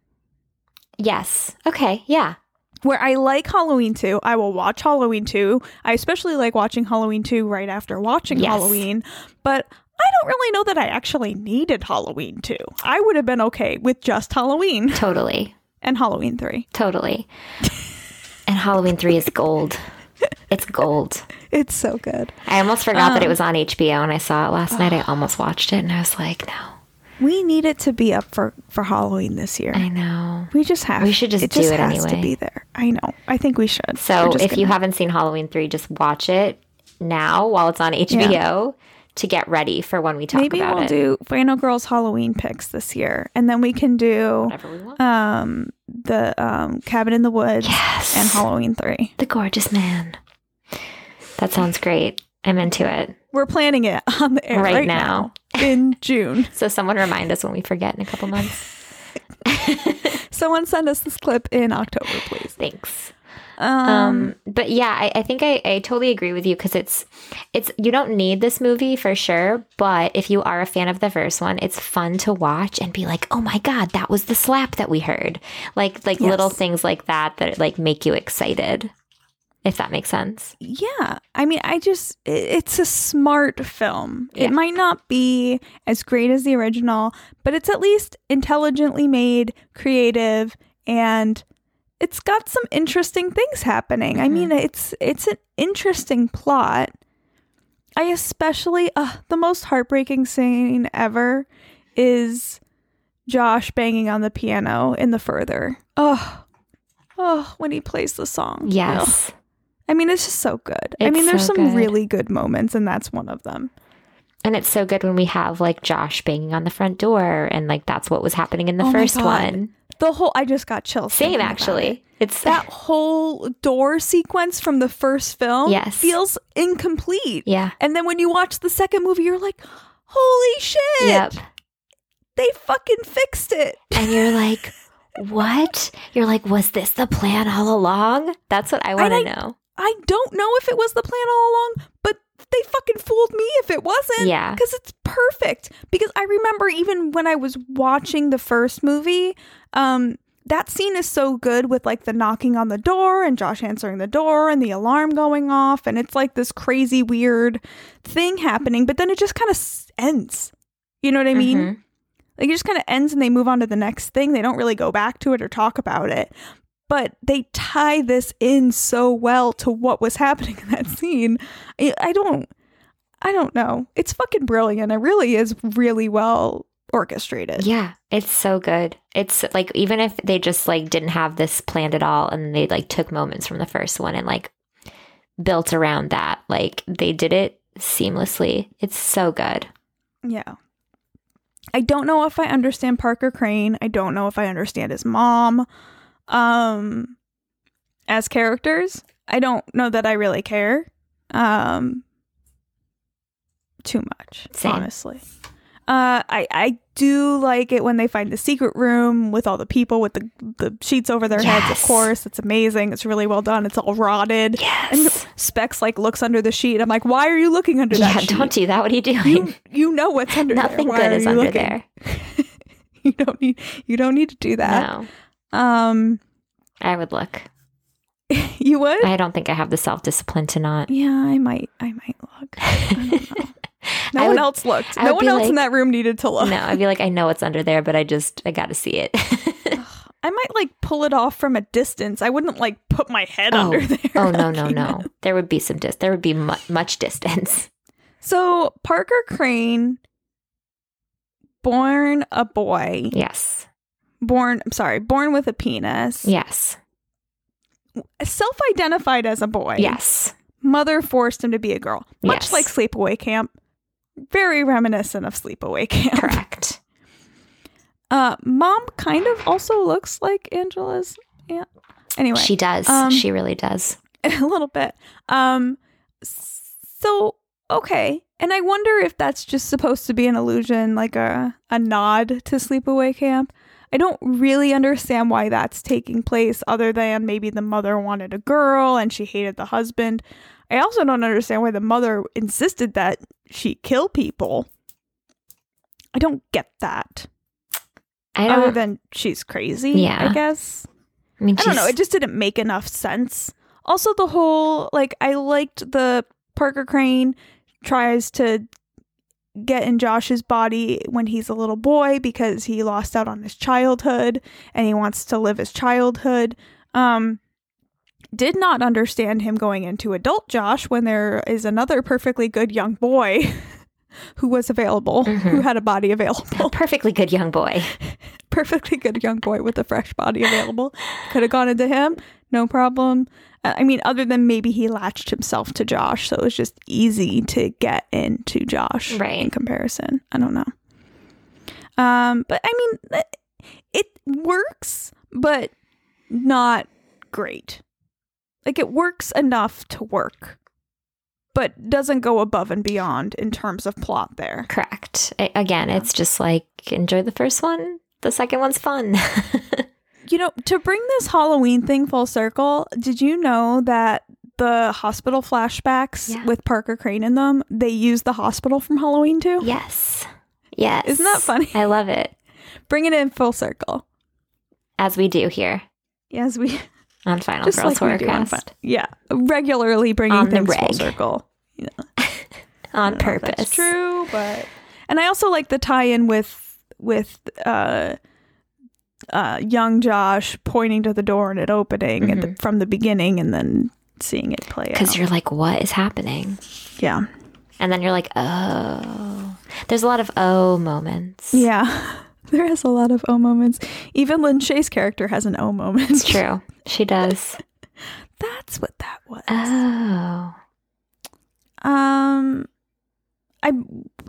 Yes. Okay. Yeah. Where I like Halloween 2, I will watch Halloween 2. I especially like watching Halloween 2 right after watching Yes. Halloween, but I don't really know that I actually needed Halloween 2. I would have been okay with just Halloween Totally. and Halloween 3. Totally. and Halloween 3 is gold. It's gold. It's so good. I almost forgot that it Um, was on HBO and I saw it last night. I almost watched it and I was like, no. We need it to be up for for Halloween this year. I know. we just have We should just it just do it has to be there. I know. I think we should. So if you gonna- haven't seen Halloween 3, just watch it now while it's on HBO to get ready for when we talk about it. maybe about we'll it. do Final Girls Halloween picks this year, and then we can do Whatever we want. um the um Cabin in the Woods Yes. and Halloween 3. the gorgeous man. That sounds great. I'm into it. We're planning it on the air Right right, now. now. in June. So someone remind us when we forget in a couple months. Someone send us this clip in October, please. Thanks. Um, Um, but yeah, I, I think I, I totally agree with you because it's it's you don't need this movie for sure, but if you are a fan of the first one, it's fun to watch and be like, oh my god, that was the slap that we heard, like like little things like that that like make you excited, if that makes sense. yeah, I mean, I just it's a smart film. Yeah. It might not be as great as the original, but it's at least intelligently made, creative, and it's got some interesting things happening. I mean, it's it's an interesting plot. I especially uh, the most heartbreaking scene ever is Josh banging on the piano in the further. Oh, oh, when he plays the song. Yes, I mean, it's just so good. I mean, there's so some good. really good moments, and that's one of them. and it's so good when we have like Josh banging on the front door, and like that's what was happening in the Oh first one. The whole I just got chills. Same actually. it. It's That whole door sequence from the first film Yes. feels incomplete. yeah. And then when you watch the second movie, you're like, holy shit. Yep. They fucking fixed it. and you're like, what? You're like, was this the plan all along? That's what I want to know. I don't know if it was the plan all along, but they fucking fooled me if it wasn't. Yeah. Because it's perfect. Because I remember even when I was watching the first movie, um, that scene is so good with like the knocking on the door and Josh answering the door and the alarm going off. And it's like this crazy, weird thing happening, but then it just kind of ends. You know what I mean? Mhm. Like it just kind of ends and they move on to the next thing. They don't really go back to it or talk about it. But they tie this in so well to what was happening in that scene. I, I don't I don't know. It's fucking brilliant. It really is really well orchestrated. Yeah, it's so good. It's like even if they just like didn't have this planned at all and they like took moments from the first one and like built around that, like they did it seamlessly. It's so good. Yeah. I don't know if I understand Parker Crane. I don't know if I understand his mom. Um as characters, I don't know that I really care. Um too much, Same. honestly. Uh I I do like it when they find the secret room with all the people with the the sheets over their heads, of course. It's amazing. It's really well done. It's all rotted. And Yes. Specs like looks under the sheet. I'm like, why are you looking under Yeah, that sheet? don't do that. What are you doing? you you know what's under Nothing there. Why good is under looking? there. you don't need you don't need to do that. No, Um I would look. you would? I don't think I have the self discipline to not. yeah, I might I might look. I. No I one would- else looked. I No one else in that room needed to look. No, I'd be like, I know it's under there, but I just I got to see it. I might like pull it off from a distance. I wouldn't like put my head oh, under there. oh no no no! at- There would be some dis. There would be mu- much distance. So Parker Crane born a boy. Yes, Born I'm sorry, born with a penis. yes, Self-identified as a boy. yes. mother forced him to be a girl, much Yes. like Sleepaway Camp. Very reminiscent of Sleepaway Camp. Correct. Uh, mom kind of also looks like Angela's aunt. Anyway, She does. um, she really does. a little bit. Um, so okay. And I wonder if that's just supposed to be an illusion, like a, a nod to Sleepaway Camp. I don't really understand why that's taking place, other than maybe the mother wanted a girl and she hated the husband. I also don't understand why the mother insisted that she kill people. I don't get that. I Other don't. than she's crazy, Yeah. I guess. I mean, I don't know. It just didn't make enough sense. Also, the whole like I liked the Parker Crane tries to get in Josh's body when he's a little boy because he lost out on his childhood and he wants to live his childhood. Um did not understand him going into adult Josh when there is another perfectly good young boy who was available, who had a body available perfectly good young boy. perfectly good young boy with a fresh body available. Could have gone into him, no problem. Uh, I mean, other than maybe he latched himself to Josh, so it was just easy to get into Josh, Right. In comparison, I don't know. Um, but I mean, it- it works, but not great. Like it works enough to work, but doesn't go above and beyond in terms of plot. There, Correct. Again, it's just like enjoy the first one. The second one's fun. You know, to bring this Halloween thing full circle, did you know that the hospital flashbacks Yeah. with Parker Crane in them, they use the hospital from Halloween too? yes. Yes. Isn't that funny? I love it. Bring it in full circle. As we do here Yes, we on Final just Girls like Horrorcast. Fun- Yeah, regularly bringing On things full circle. On know if purpose. That's true, but and I also like the tie-in with with uh uh young Josh pointing to the door and it opening at the, from the beginning and then seeing it play out. Because you're like, what is happening? yeah. And then you're like, oh. There's a lot of oh moments. Yeah. There is a lot of O moments. Even Lin Shaye's character has an O moment. It's true. She does. That's what that was. Oh. Um I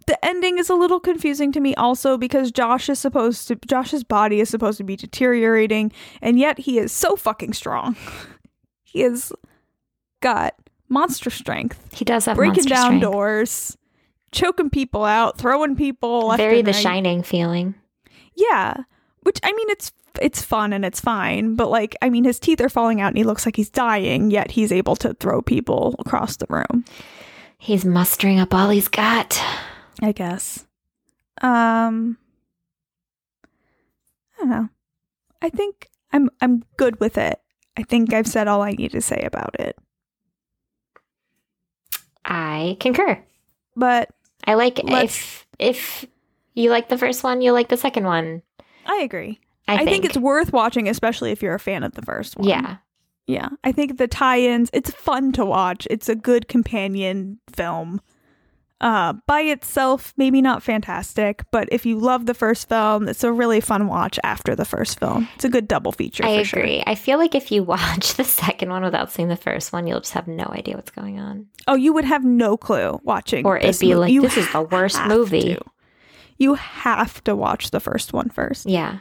the ending is a little confusing to me also because Josh is supposed to Josh's body is supposed to be deteriorating and yet he is so fucking strong. he has got monster strength, He does have breaking monster down strength. doors, choking people out, throwing people Very the right. shining feeling. Yeah. Which I mean it's it's fun and it's fine, but like I mean his teeth are falling out and he looks like he's dying, yet he's able to throw people across the room. He's mustering up all he's got. I guess. Um I don't know. I think I'm I'm good with it. I think I've said all I need to say about it. I concur. But I like if if you like the first one, you like the second one. I agree. I, I, think. think. it's worth watching especially if you're a fan of the first one. yeah. Yeah. I think the tie-ins, it's fun to watch. It's a good companion film. Uh by itself, maybe not fantastic, but if you love the first film, it's a really fun watch after the first film. It's a good double feature I for sure. agree. I feel like if you watch the second one without seeing the first one, you'll just have no idea what's going on. Oh, you would have no clue watching. Or it'd be like, you this is the worst movie. to. You have to watch the first one first. Yeah.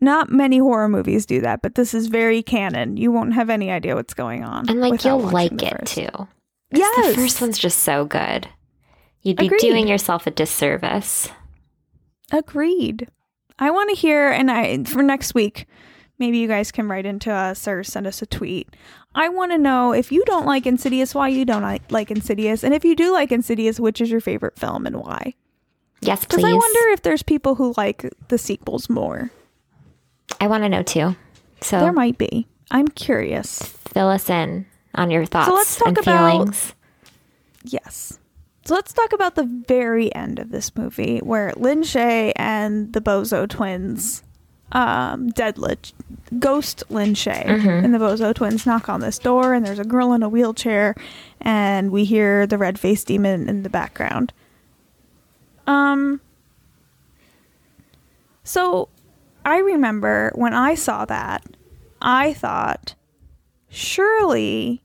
Not many horror movies do that, but this is very canon. You won't have any idea what's going on. And like you'll like it first. too. Yes. The first one's just so good. You'd be Agreed. doing yourself a disservice. Agreed. I want to hear, and I for next week, maybe you guys can write into us or send us a tweet. I want to know if you don't like Insidious, why you don't like, like Insidious, and if you do like Insidious, which is your favorite film and why? Yes, please. Because. I wonder if there's people who like the sequels more. I want to know too. So There might be. I'm curious. fill us in on your thoughts so let's talk and about- feelings. Yes. So let's talk about the very end of this movie where Lin Shaye and the Bozo twins, um, ghost Lin Shaye and the Bozo twins knock on this door and there's a girl in a wheelchair and we hear the red faced demon in the background. Um, so I remember when I saw that, I thought, surely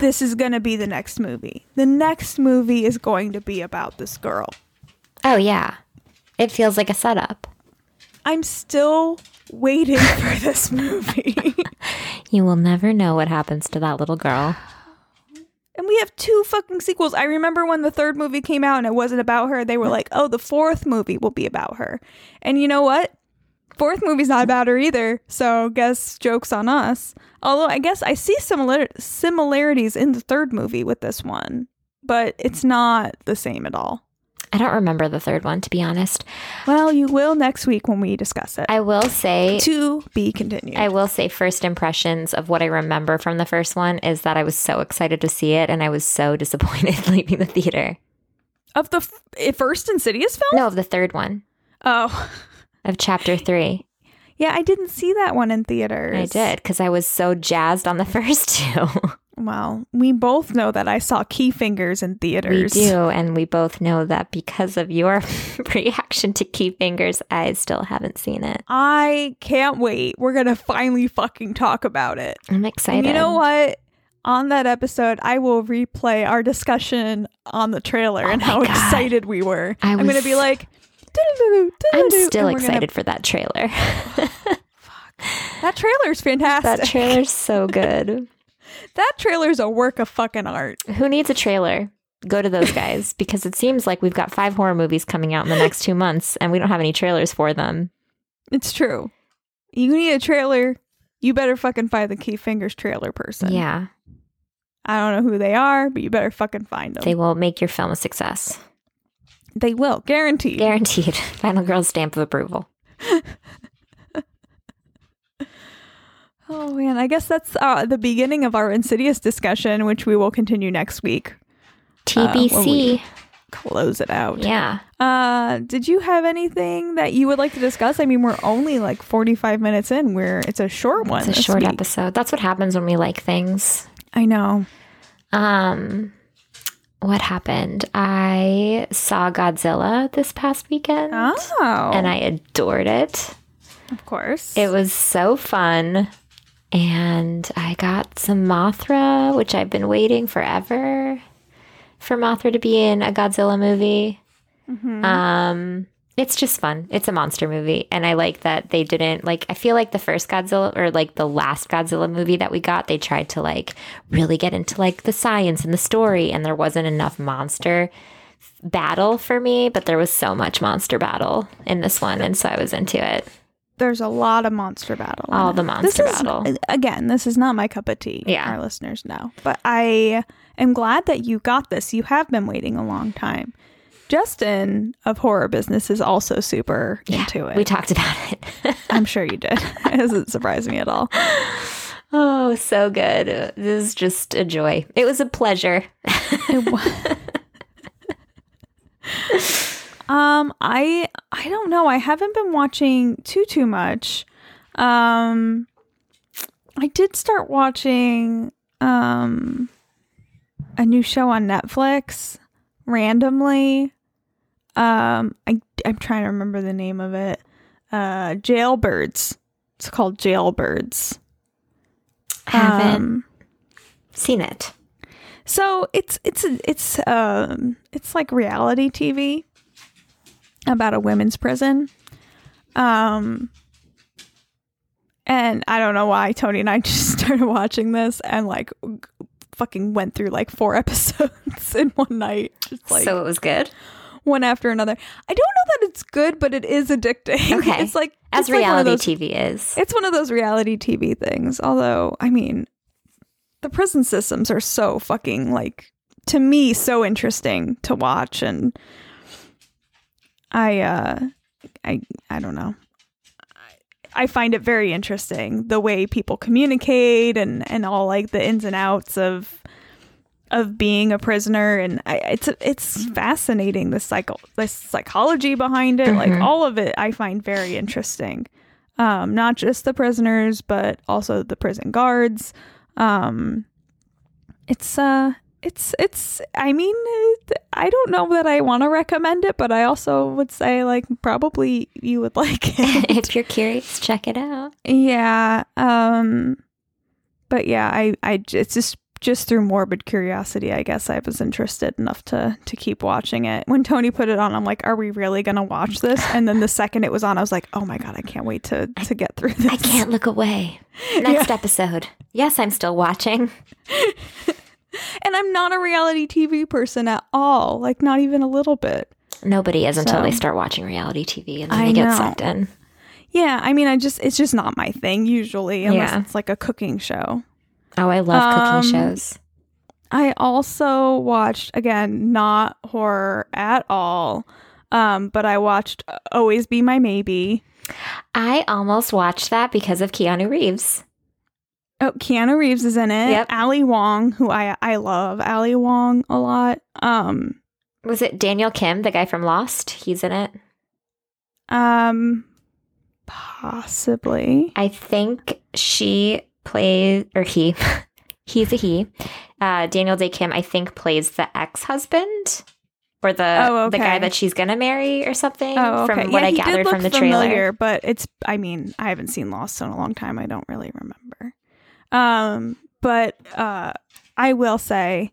this is going to be the next movie. The next movie is going to be about this girl. Oh yeah. It feels like a setup. I'm still waiting for this movie. You will never know what happens to that little girl. and we have two fucking sequels. I remember when the third movie came out and it wasn't about her, they were like, "Oh, the fourth movie will be about her." And you know what? Fourth movie's not about her either. So guess jokes on us. Although I guess I see similar similarities in the third movie with this one, but it's not the same at all. I don't remember the third one, to be honest. Well, you will next week when we discuss it. I will say, to be continued. I will say, first impressions of what I remember from the first one is that I was so excited to see it, and I was so disappointed leaving the theater. of the f- eh, first Insidious film? No, of the third one, Oh, of chapter three. yeah, I didn't see that one in theaters. I did because I was so jazzed on the first two. Well, we both know that I saw Key Fingers in theaters. we do, and we both know that because of your reaction to Key Fingers, I still haven't seen it. I can't wait. We're gonna finally fucking talk about it. I'm excited. And you know what? On that episode, I will replay our discussion on the trailer oh and Oh how God. excited we were. I am gonna be like, "Doo-doo-doo-doo, I'm still we're gonna- excited for that trailer. that trailer's fantastic. that trailer's so good. that trailer's a work of fucking art. Who needs a trailer? Go to those guys because it seems like we've got five horror movies coming out in the next two months and we don't have any trailers for them. It's true. You need a trailer. You better fucking find the Key Fingers trailer person. Yeah, I don't know who they are, but you better fucking find them. they will make your film a success. They will, guaranteed. Guaranteed. Final girl stamp of approval. oh man, I guess that's uh, the beginning of our Insidious discussion, which we will continue next week. Uh, TBC. we- Close it out. yeah. Uh, did you have anything that you would like to discuss? I mean, we're only like forty-five minutes in. Where it's a short one. It's a short week. episode. That's what happens when we like things. I know. Um, what happened? I saw Godzilla this past weekend, Oh, and I adored it. of course. It was so fun, and I got some Mothra, which I've been waiting forever for Mothra to be in a Godzilla movie. Um, it's just fun. It's a monster movie, and I like that they didn't like. I feel like the first Godzilla or like the last Godzilla movie that we got, they tried to like really get into like the science and the story, and there wasn't enough monster battle for me. But there was so much monster battle in this one, and so I was into it. There's a lot of monster battle. All the monster This is- battle. Again, this is not my cup of tea. Yeah. Our listeners know. But I am glad that you got this. You have been waiting a long time. Justin of Horror Business is also super into it. We talked about it. I'm sure you did. it doesn't surprise me at all. oh, so good. This is just a joy. It was a pleasure. Um, I I don't know. I haven't been watching too too much. Um, I did start watching um a new show on Netflix randomly. Um, I I'm trying to remember the name of it. Uh, Jailbirds. It's called Jailbirds. Haven't Um, seen it. So it's it's it's um it's like reality TV about a women's prison. Um and I don't know why Tony and I just started watching this and like fucking went through like four episodes in one night. Just like so it was good. One after another. I don't know that it's good, but it is addicting. Okay. It's like As it's like reality those- TV is. it's one of those reality TV things. Although, I mean, the prison systems are so fucking like to me so interesting to watch and I uh I I don't know. I- I find it very interesting the way people communicate and and all like the ins and outs of of being a prisoner and I, it's it's fascinating the cycle, the psychology behind it like Mhm. all of it I find very interesting um not just the prisoners but also the prison guards um it's uh it's it's I mean I don't know that I want to recommend it but I also would say like probably you would like it if you're curious, check it out. yeah. Um but yeah, i i it's just just through morbid curiosity, I guess I was interested enough to to keep watching it. When Tony put it on, I'm like, "Are we really going to watch this?" And then the second it was on, I was like, "Oh my god, I can't wait to to get through this." I can't look away. Next episode. Yes, I'm still watching. And I'm not a reality TV person at all. Like not even a little bit. Nobody is until they start watching reality TV and then I they get know. sucked in. Yeah, I mean I just it's just not my thing usually unless Yeah. it's like a cooking show. Oh, I love Um, cooking shows. I also watched again not horror at all. Um, but I watched Always Be My Maybe. I almost watched that because of Keanu Reeves. Oh, Keanu Reeves is in it. Yep. Ali Wong, who I I love Ali Wong a lot. Um, Was it Daniel Kim, the guy from Lost? He's in it. um, possibly. I think she plays, or he, he's a he. Uh, Daniel Dae Kim, I think, plays the ex husband or the Oh, the guy that she's gonna marry or something. Oh, okay. From what yeah, I gathered from the familiar, trailer. but it's. I mean, I haven't seen Lost in a long time. I don't really remember. Um, but uh, I will say,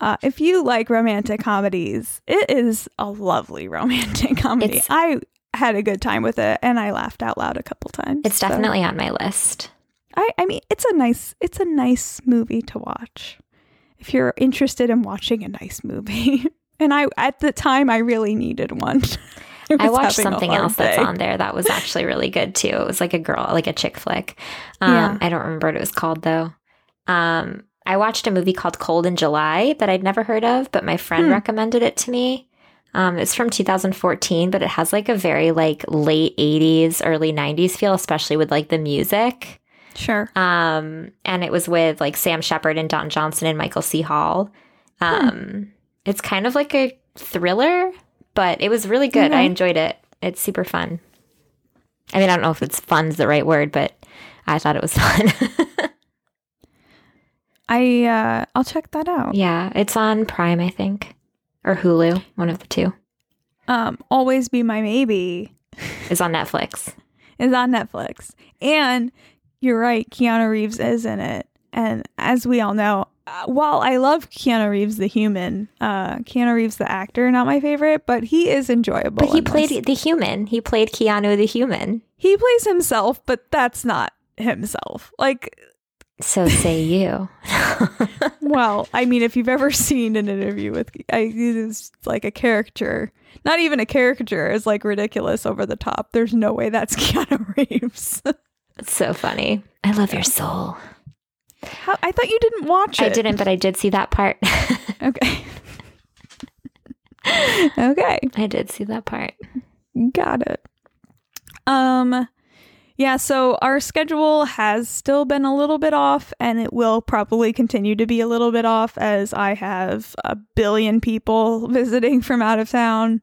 uh, if you like romantic comedies, it is a lovely romantic comedy. It's- I had a good time with it, and I laughed out loud a couple times. It's so- definitely on my list. I, I mean, it's a nice, it's a nice movie to watch if you're interested in watching a nice movie. and I, at the time, I really needed one. I was watched something else that's on there that was actually really good too. It was like a girl, like a chick flick. Um, Yeah. I don't remember what it was called though. Um, I watched a movie called Cold in July that I'd never heard of, but my friend Hmm. recommended it to me. Um, it's from 2014, but it has like a very like late 80s, early 90s feel, especially with like the music. Sure. Um, and it was with like Sam Shepard and Don Johnson and Michael C. Hall. Um, it's kind of like a thriller, but it was really good. I enjoyed it. It's super fun. I mean, I don't know if it's fun's the right word, but I thought it was fun. I, uh, I'll check that out. yeah, it's on Prime, I think, or Hulu. One of the two Um, Always Be My Maybe is on Netflix. is on Netflix. And you're right, Keanu Reeves is in it. And as we all know, uh, while I love Keanu Reeves the human, uh, Keanu Reeves the actor, not my favorite, but he is enjoyable. But he played this. the human. He played Keanu the human. he plays himself, but that's not himself. Like, So say you. well, I mean, if you've ever seen an interview with, I, it is like a caricature. Not even a caricature. is like ridiculous, over the top. There's no way that's Keanu Reeves. It's so funny. I love your soul. How, I thought you didn't watch it. I didn't, but I did see that part. Okay. okay. I did see that part. Got it. Um yeah, so our schedule has still been a little bit off and it will probably continue to be a little bit off as I have a billion people visiting from out of town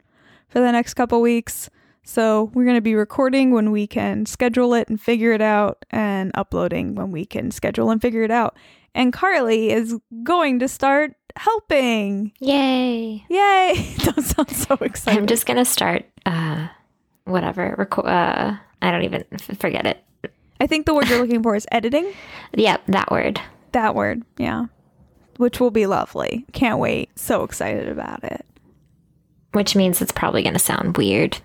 for the next couple weeks. So we're going to be recording when we can schedule it and figure it out and uploading when we can schedule and figure it out. And Carly is going to start helping. Yay. Yay! that sounds so exciting. I'm just going to start, uh, whatever. Reco- uh, I don't even forget it. I think the word you're looking for is editing. Yep, that word. That word, yeah. Which will be lovely. Can't wait. So excited about it. Which means it's probably going to sound weird.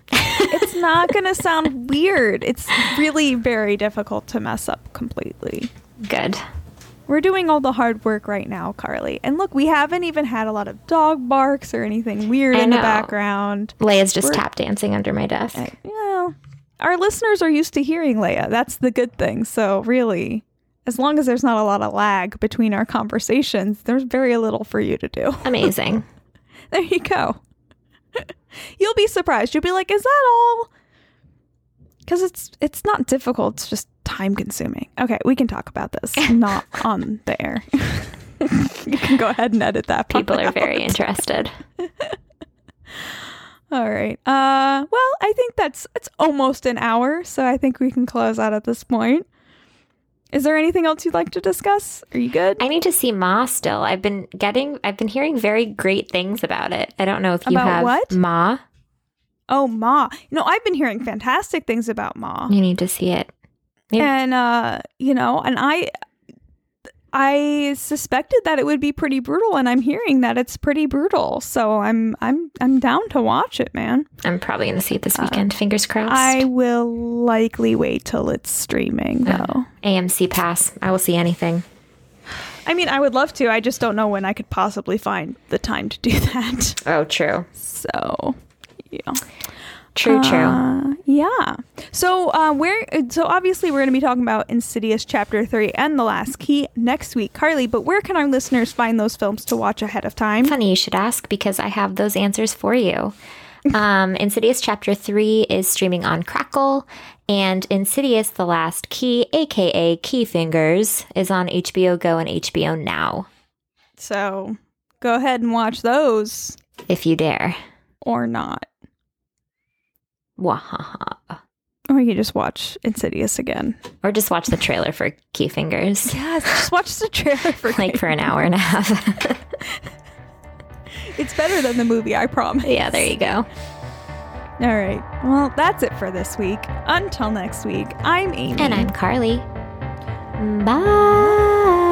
It's not going to sound weird. It's really very difficult to mess up completely. Good. We're doing all the hard work right now, Carly. And look, we haven't even had a lot of dog barks or anything weird I in the background. Leia's just We're- tap dancing under my desk. I- You know, our listeners are used to hearing Leia. That's the good thing. So, really, as long as there's not a lot of lag between our conversations, there's very little for you to do. Amazing. There you go. You'll be surprised. You'll be like, "Is that all?" Because it's it's not difficult. It's just time consuming. Okay, we can talk about this. Not on the air. you can go ahead and edit that. People are out. very interested. All right. Uh, well, I think that's it's almost an hour, so I think we can close out at this point. Is there anything else you'd like to discuss? Are you good? I need to see Ma still. I've been getting, I've been hearing very great things about it. I don't know if you About have what? Ma. oh, Ma. You know, I've been hearing fantastic things about Ma. You need to see it. Maybe- and uh you know and i i suspected that it would be pretty brutal and i'm hearing that it's pretty brutal so i'm i'm i'm down to watch it man I'm probably going to see it this weekend. Fingers crossed. Uh, i will likely wait till it's streaming Uh, though AMC Pass. I will see anything. I mean, I would love to. I just don't know when I could possibly find the time to do that. Oh, true. So, yeah. True, true. Uh, yeah. So, uh, where? So obviously, we're going to be talking about Insidious Chapter Three and The Last Key next week, Carly. But where can our listeners find those films to watch ahead of time? Funny you should ask because I have those answers for you. Um, Insidious Chapter 3 is streaming on Crackle, and Insidious The Last Key, aka Key Fingers, is on HBO Go and HBO Now, So, go ahead and watch those if you dare. or not, Wahaha. or you can just watch Insidious again. Or just watch the trailer for Key Fingers, Yes, just watch the trailer for like for an hour and a half. It's better than the movie, I promise. yeah, there you go. All right. Well, that's it for this week. Until next week, I'm Amy. And I'm Carly. Bye.